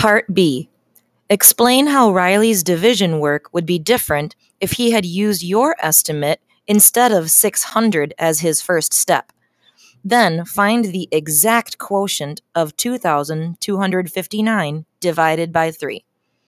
Part B. Explain how Riley's division work would be different if he had used your estimate instead of 600 as his first step. Then find the exact quotient of 2,259 divided by 3.